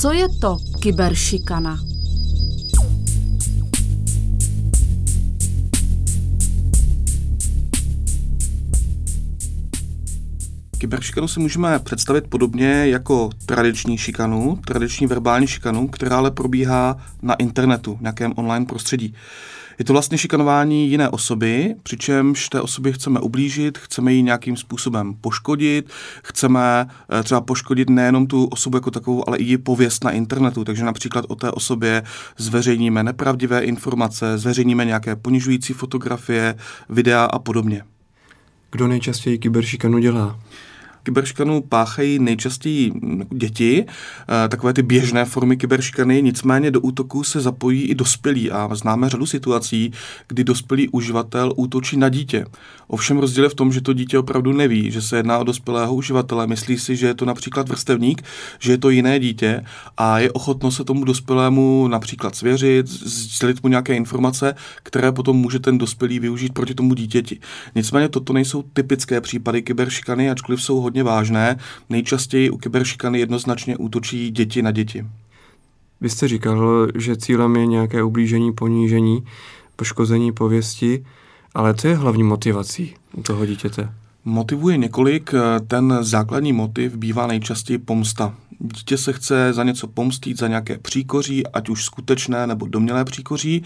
Co je to kyberšikana? Kyberšikanu si můžeme představit podobně jako tradiční šikanu, tradiční verbální šikanu, která ale probíhá na internetu, v nějakém online prostředí. Je to vlastně šikanování jiné osoby, přičemž té osobě chceme ublížit, chceme ji nějakým způsobem poškodit, chceme eh, třeba poškodit nejenom tu osobu jako takovou, ale i ji pověst na internetu. Takže například o té osobě zveřejníme nepravdivé informace, zveřejníme nějaké ponižující fotografie, videa a podobně. Kdo nejčastěji kyberšikanu dělá? Kyberšikanu páchají nejčastěji mm, děti, eh, takové ty běžné formy kyberšikany, nicméně do útoku se zapojí i dospělí a známe řadu situací, kdy dospělý uživatel útočí na dítě. Ovšem rozdíl je v tom, že to dítě opravdu neví, že se jedná o dospělého uživatele, myslí si, že je to například vrstevník, že je to jiné dítě a je ochotno se tomu dospělému například svěřit, sdělit mu nějaké informace, které potom může ten dospělý využít proti tomu dítěti. Nicméně toto nejsou typické případy kyberšikany, ačkoliv jsou hodně vážné. Nejčastěji u kyberšikany jednoznačně útočí děti na děti. Vy jste říkal, že cílem je nějaké ublížení, ponížení, poškození pověsti, ale co je hlavní motivací u toho dítěte? Motivuje několik. Ten základní motiv bývá nejčastěji pomsta. Dítě se chce za něco pomstit, za nějaké příkoří, ať už skutečné nebo domělé příkoří,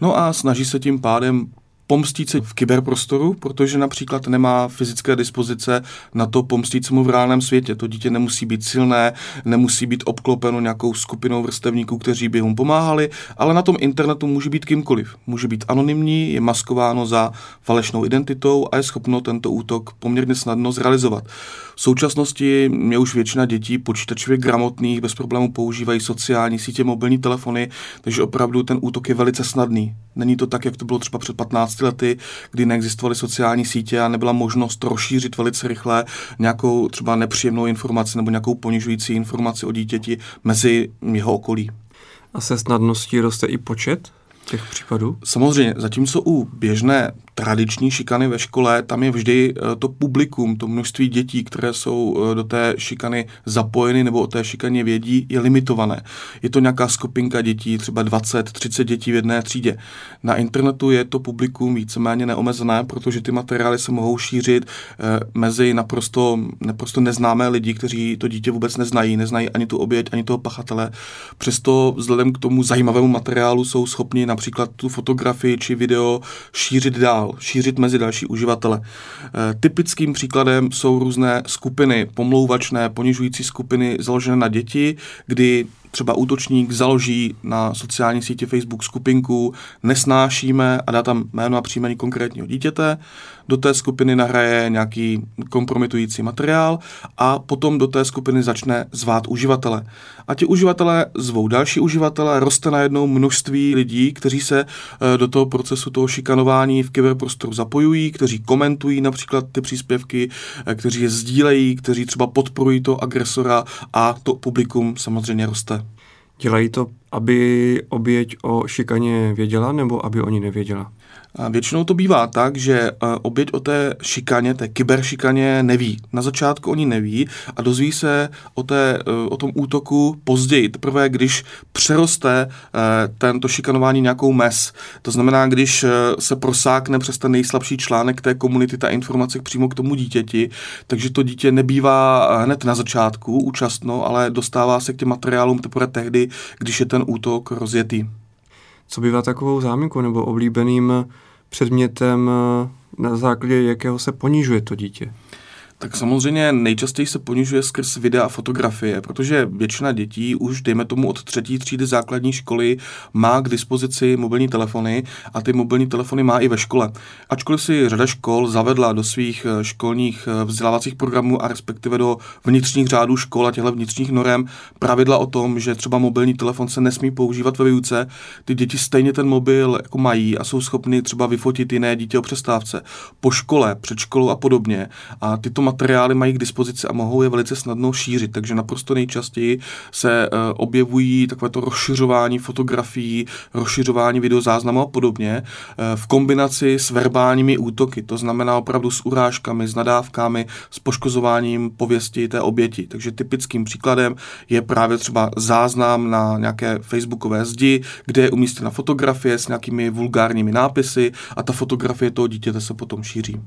no a snaží se tím pádem pomstit se v kyberprostoru, protože například nemá fyzické dispozice na to pomstit se mu v reálném světě. To dítě nemusí být silné, nemusí být obklopeno nějakou skupinou vrstevníků, kteří by mu pomáhali, ale na tom internetu může být kýmkoliv. Může být anonymní, je maskováno za falešnou identitou a je schopno tento útok poměrně snadno zrealizovat. V současnosti je už většina dětí počítačově gramotných, bez problémů používají sociální sítě, mobilní telefony, takže opravdu ten útok je velice snadný. Není to tak, jak to bylo třeba před 15 lety, kdy neexistovaly sociální sítě a nebyla možnost rozšířit velice rychle nějakou třeba nepříjemnou informaci nebo nějakou ponižující informaci o dítěti mezi jeho okolí. A se snadností roste i počet těch případů? Samozřejmě, zatímco u běžné tradiční šikany ve škole, tam je vždy eh, to publikum, to množství dětí, které jsou eh, do té šikany zapojeny nebo o té šikaně vědí, je limitované. Je to nějaká skupinka dětí, třeba 20, 30 dětí v jedné třídě. Na internetu je to publikum víceméně neomezené, protože ty materiály se mohou šířit eh, mezi naprosto, naprosto neznámé lidi, kteří to dítě vůbec neznají, neznají ani tu oběť, ani toho pachatele. Přesto vzhledem k tomu zajímavému materiálu jsou schopni například tu fotografii či video šířit dál šířit mezi další uživatele. E, typickým příkladem jsou různé skupiny, pomlouvačné, ponižující skupiny založené na děti, kdy třeba útočník založí na sociální síti Facebook skupinku Nesnášíme a dá tam jméno a příjmení konkrétního dítěte, do té skupiny nahraje nějaký kompromitující materiál a potom do té skupiny začne zvát uživatele. A ti uživatelé zvou další uživatele, roste najednou množství lidí, kteří se eh, do toho procesu toho šikanování v kyberprostoru zapojují, kteří komentují například ty příspěvky, eh, kteří je sdílejí, kteří třeba podporují toho agresora a to publikum samozřejmě roste. Dělají to, aby oběť o šikaně věděla nebo aby oni nevěděla? Většinou to bývá tak, že e, oběť o té šikaně, té kyberšikaně neví. Na začátku oni neví a dozví se o, té, e, o tom útoku později, teprve když přeroste e, tento šikanování nějakou mes. To znamená, když se prosákne přes ten nejslabší článek té komunity ta informace přímo k tomu dítěti, takže to dítě nebývá hned na začátku účastno, ale dostává se k těm materiálům teprve tehdy, když je ten útok rozjetý. Co bývá takovou záminkou nebo oblíbeným předmětem, na základě jakého se ponižuje to dítě? Tak samozřejmě nejčastěji se ponižuje skrz videa a fotografie, protože většina dětí už, dejme tomu, od třetí třídy základní školy má k dispozici mobilní telefony a ty mobilní telefony má i ve škole. Ačkoliv si řada škol zavedla do svých eh, školních eh, vzdělávacích programů a respektive do vnitřních řádů škol a těchto vnitřních norem pravidla o tom, že třeba mobilní telefon se nesmí používat ve výuce, ty děti stejně ten mobil jako mají a jsou schopny třeba vyfotit jiné dítě o přestávce po škole, před školou a podobně. A tyto materiály mají k dispozici a mohou je velice snadno šířit. Takže naprosto nejčastěji se objevují takovéto rozšiřování fotografií, rozšiřování videozáznamů a podobně v kombinaci s verbálními útoky. To znamená opravdu s urážkami, s nadávkami, s poškozováním pověsti té oběti. Takže typickým příkladem je právě třeba záznam na nějaké facebookové zdi, kde je umístěna fotografie s nějakými vulgárními nápisy a ta fotografie toho dítěte se potom šíří.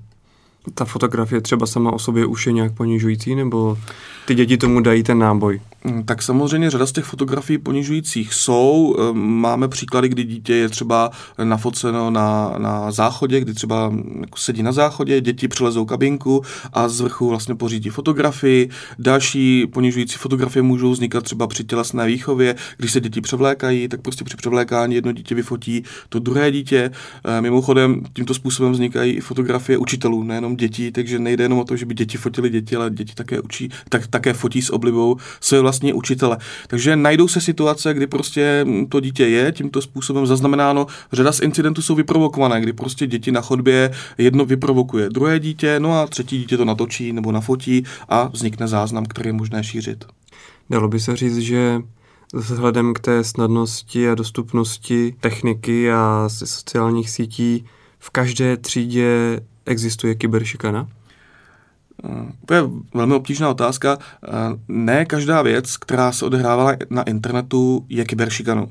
Ta fotografie třeba sama o sobě už je nějak ponižující, nebo ty děti tomu dají ten náboj? Mm, tak samozřejmě řada z těch fotografií ponižujících jsou. Ehm, máme příklady, kdy dítě je třeba nafoceno na, na záchodě, kdy třeba jako sedí na záchodě, děti přelezou kabinku a z vrchu vlastně pořídí fotografii. Další ponižující fotografie můžou vznikat třeba při tělesné výchově, když se děti převlékají, tak prostě při převlékání jedno dítě vyfotí to druhé dítě. Ehm, mimochodem tímto způsobem vznikají i fotografie učitelů, nejenom dětí, takže nejde jenom o to, že by děti fotili děti, ale děti také učí, tak, také fotí s oblibou své vlastně učitele. Takže najdou se situace, kdy prostě to dítě je tímto způsobem zaznamenáno. Řada z incidentů jsou vyprovokované, kdy prostě děti na chodbě jedno vyprovokuje druhé dítě, no a třetí dítě to natočí nebo nafotí a vznikne záznam, který je možné šířit. Dalo by se říct, že vzhledem k té snadnosti a dostupnosti techniky a sociálních sítí v každé třídě existuje kyberšikana? To je velmi obtížná otázka. Ne každá věc, která se odehrávala na internetu, je kyberšikanou.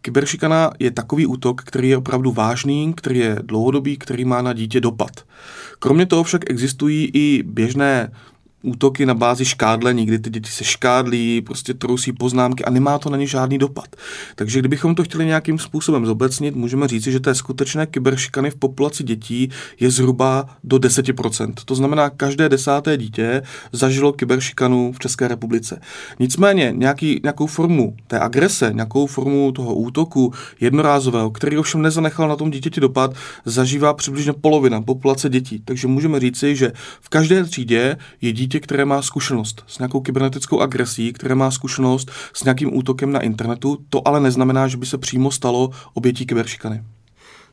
Kyberšikana je takový útok, který je opravdu vážný, který je dlouhodobý, který má na dítě dopad. Kromě toho však existují i běžné útoky na bázi škádlení, kdy ty děti se škádlí, prostě trousí poznámky a nemá to na ně žádný dopad. Takže kdybychom to chtěli nějakým způsobem zobecnit, můžeme říci, že té skutečné kyberšikany v populaci dětí je zhruba do 10%. To znamená, každé desáté dítě zažilo kyberšikanu v České republice. Nicméně nějaký, nějakou formu té agrese, nějakou formu toho útoku jednorázového, který ovšem nezanechal na tom dítěti dopad, zažívá přibližně polovina populace dětí. Takže můžeme říci, že v každé třídě je dítě dítě, které má zkušenost s nějakou kybernetickou agresí, které má zkušenost s nějakým útokem na internetu, to ale neznamená, že by se přímo stalo obětí kyberšikany.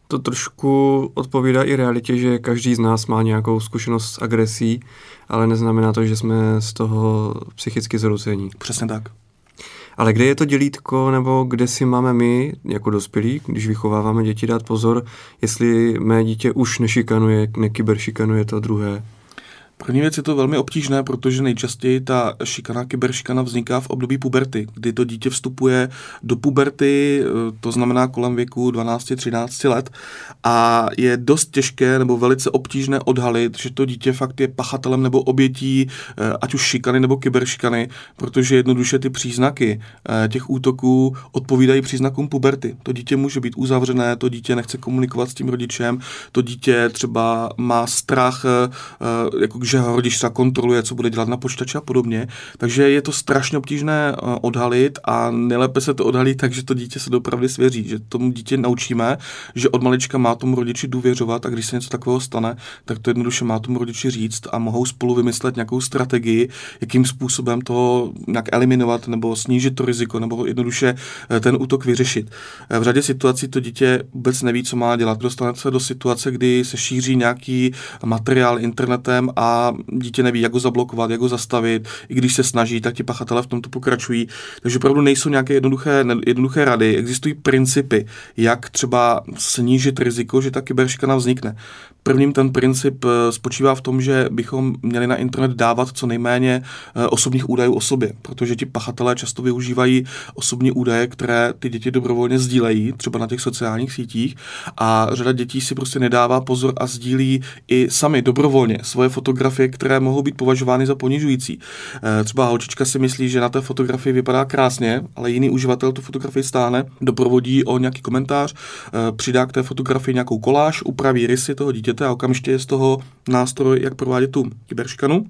To trošku odpovídá i realitě, že každý z nás má nějakou zkušenost s agresí, ale neznamená to, že jsme z toho psychicky zroucení. Přesně tak. Ale kde je to dělítko, nebo kde si máme my, jako dospělí, když vychováváme děti, dát pozor, jestli mé dítě už nešikanuje, nekyberšikanuje to druhé? První věc je to velmi obtížné, protože nejčastěji ta šikana, kyberšikana vzniká v období puberty, kdy to dítě vstupuje do puberty, eh, to znamená kolem věku 12-13 let a je dost těžké nebo velice obtížné odhalit, že to dítě fakt je pachatelem nebo obětí eh, ať už šikany nebo kyberšikany, protože jednoduše ty příznaky eh, těch útoků odpovídají příznakům puberty. To dítě může být uzavřené, to dítě nechce komunikovat s tím rodičem, to dítě třeba má strach jako že ho rodič kontroluje, co bude dělat na počítači a podobně. Takže je to strašně obtížné eh, odhalit a nejlépe se to odhalí tak, že to dítě se dopravdy svěří, že tomu dítě naučíme, že od malička má tomu rodiči důvěřovat a když se něco takového stane, tak to jednoduše má tomu rodiči říct a mohou spolu vymyslet nějakou strategii, jakým způsobem to nějak eliminovat nebo snížit to riziko nebo jednoduše eh, ten útok vyřešit. Eh, v řadě situací to dítě vůbec neví, co má dělat. Dostane se do situace, kdy se šíří nějaký materiál internetem a dítě neví, jak ho zablokovat, jak ho zastavit. I když se snaží, tak ti pachatelé v tomto pokračují. Takže opravdu nejsou nějaké jednoduché, jednoduché rady. Existují principy, jak třeba snížit riziko, že ta kyberšikana vznikne. Prvním ten princip eh, spočívá v tom, že bychom měli na internet dávat co nejméně eh, osobních údajů o sobě, protože ti pachatelé často využívají osobní údaje, které ty děti dobrovolně sdílejí, třeba na těch sociálních sítích a řada dětí si prostě nedává pozor a sdílí i sami dobrovolně svoje fotografie, které mohou být považovány za ponižující. Eh, třeba holčička si myslí, že na té fotografii vypadá krásně, ale jiný uživatel tu fotografii stáhne, doprovodí o nějaký komentář, přidá k té fotografii nějakou koláž, upraví rysy toho dítě dítěte a okamžitě je z toho nástroj, jak provádět tu kyberšikanu.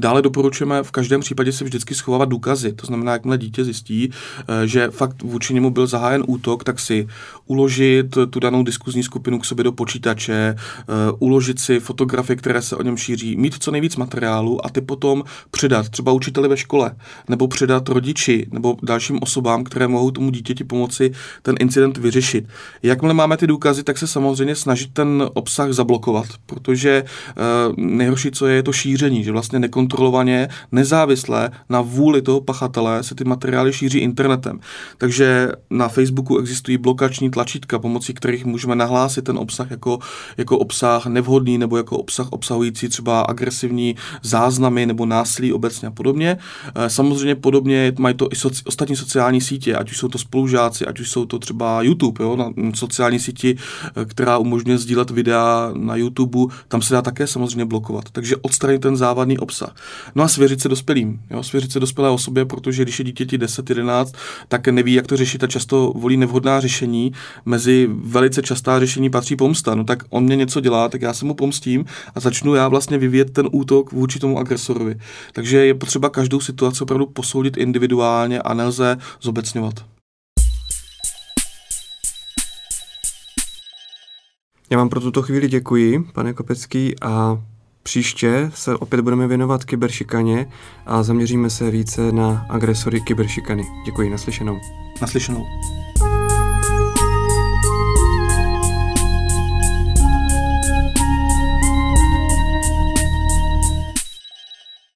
Dále doporučujeme v každém případě si vždycky schovávat důkazy. To znamená, jakmile dítě zjistí, eh, že fakt vůči němu byl zahájen útok, tak si uložit tu danou diskuzní skupinu k sobě do počítače, eh, uložit si fotografie, které se o něm šíří, mít co nejvíc materiálu a ty potom předat třeba učiteli ve škole, nebo předat rodiči, nebo dalším osobám, které mohou tomu dítěti pomoci ten incident vyřešit. Jakmile máme ty důkazy, tak se samozřejmě snažit ten obsah zablokovat, protože uh, nejhorší, co je, je to šíření, že vlastně nekontrolovaně, nezávisle na vůli toho pachatele se ty materiály šíří internetem. Takže na Facebooku existují blokační tlačítka, pomocí kterých můžeme nahlásit ten obsah jako, jako obsah nevhodný nebo jako obsah obsahující třeba agresivní záznamy nebo násilí obecně a podobně. Eh, samozřejmě podobně mají to i soci, ostatní sociální sítě, ať už jsou to spolužáci, ať už jsou to třeba YouTube, jo, na sociální síti, eh, která umožňuje sdílet videa na YouTube, tam se dá také samozřejmě blokovat. Takže odstranit ten závadný obsah. No a svěřit se dospělým, jo, svěřit se dospělé osobě, protože když je dítěti 10-11, tak neví, jak to řešit a často volí nevhodná řešení. Mezi velice častá řešení patří pomsta. No tak on mě něco dělá, tak já se mu pomstím a začnu já vlastně vyvíjet ten útok vůči tomu agresorovi. Takže je potřeba každou situaci opravdu posoudit individuálně a nelze zobecňovat. Já vám pro tuto chvíli děkuji, pane Kopecký, a příště se opět budeme věnovat kyberšikaně a zaměříme se více na agresory kyberšikany. Děkuji, naslyšenou. Naslyšenou.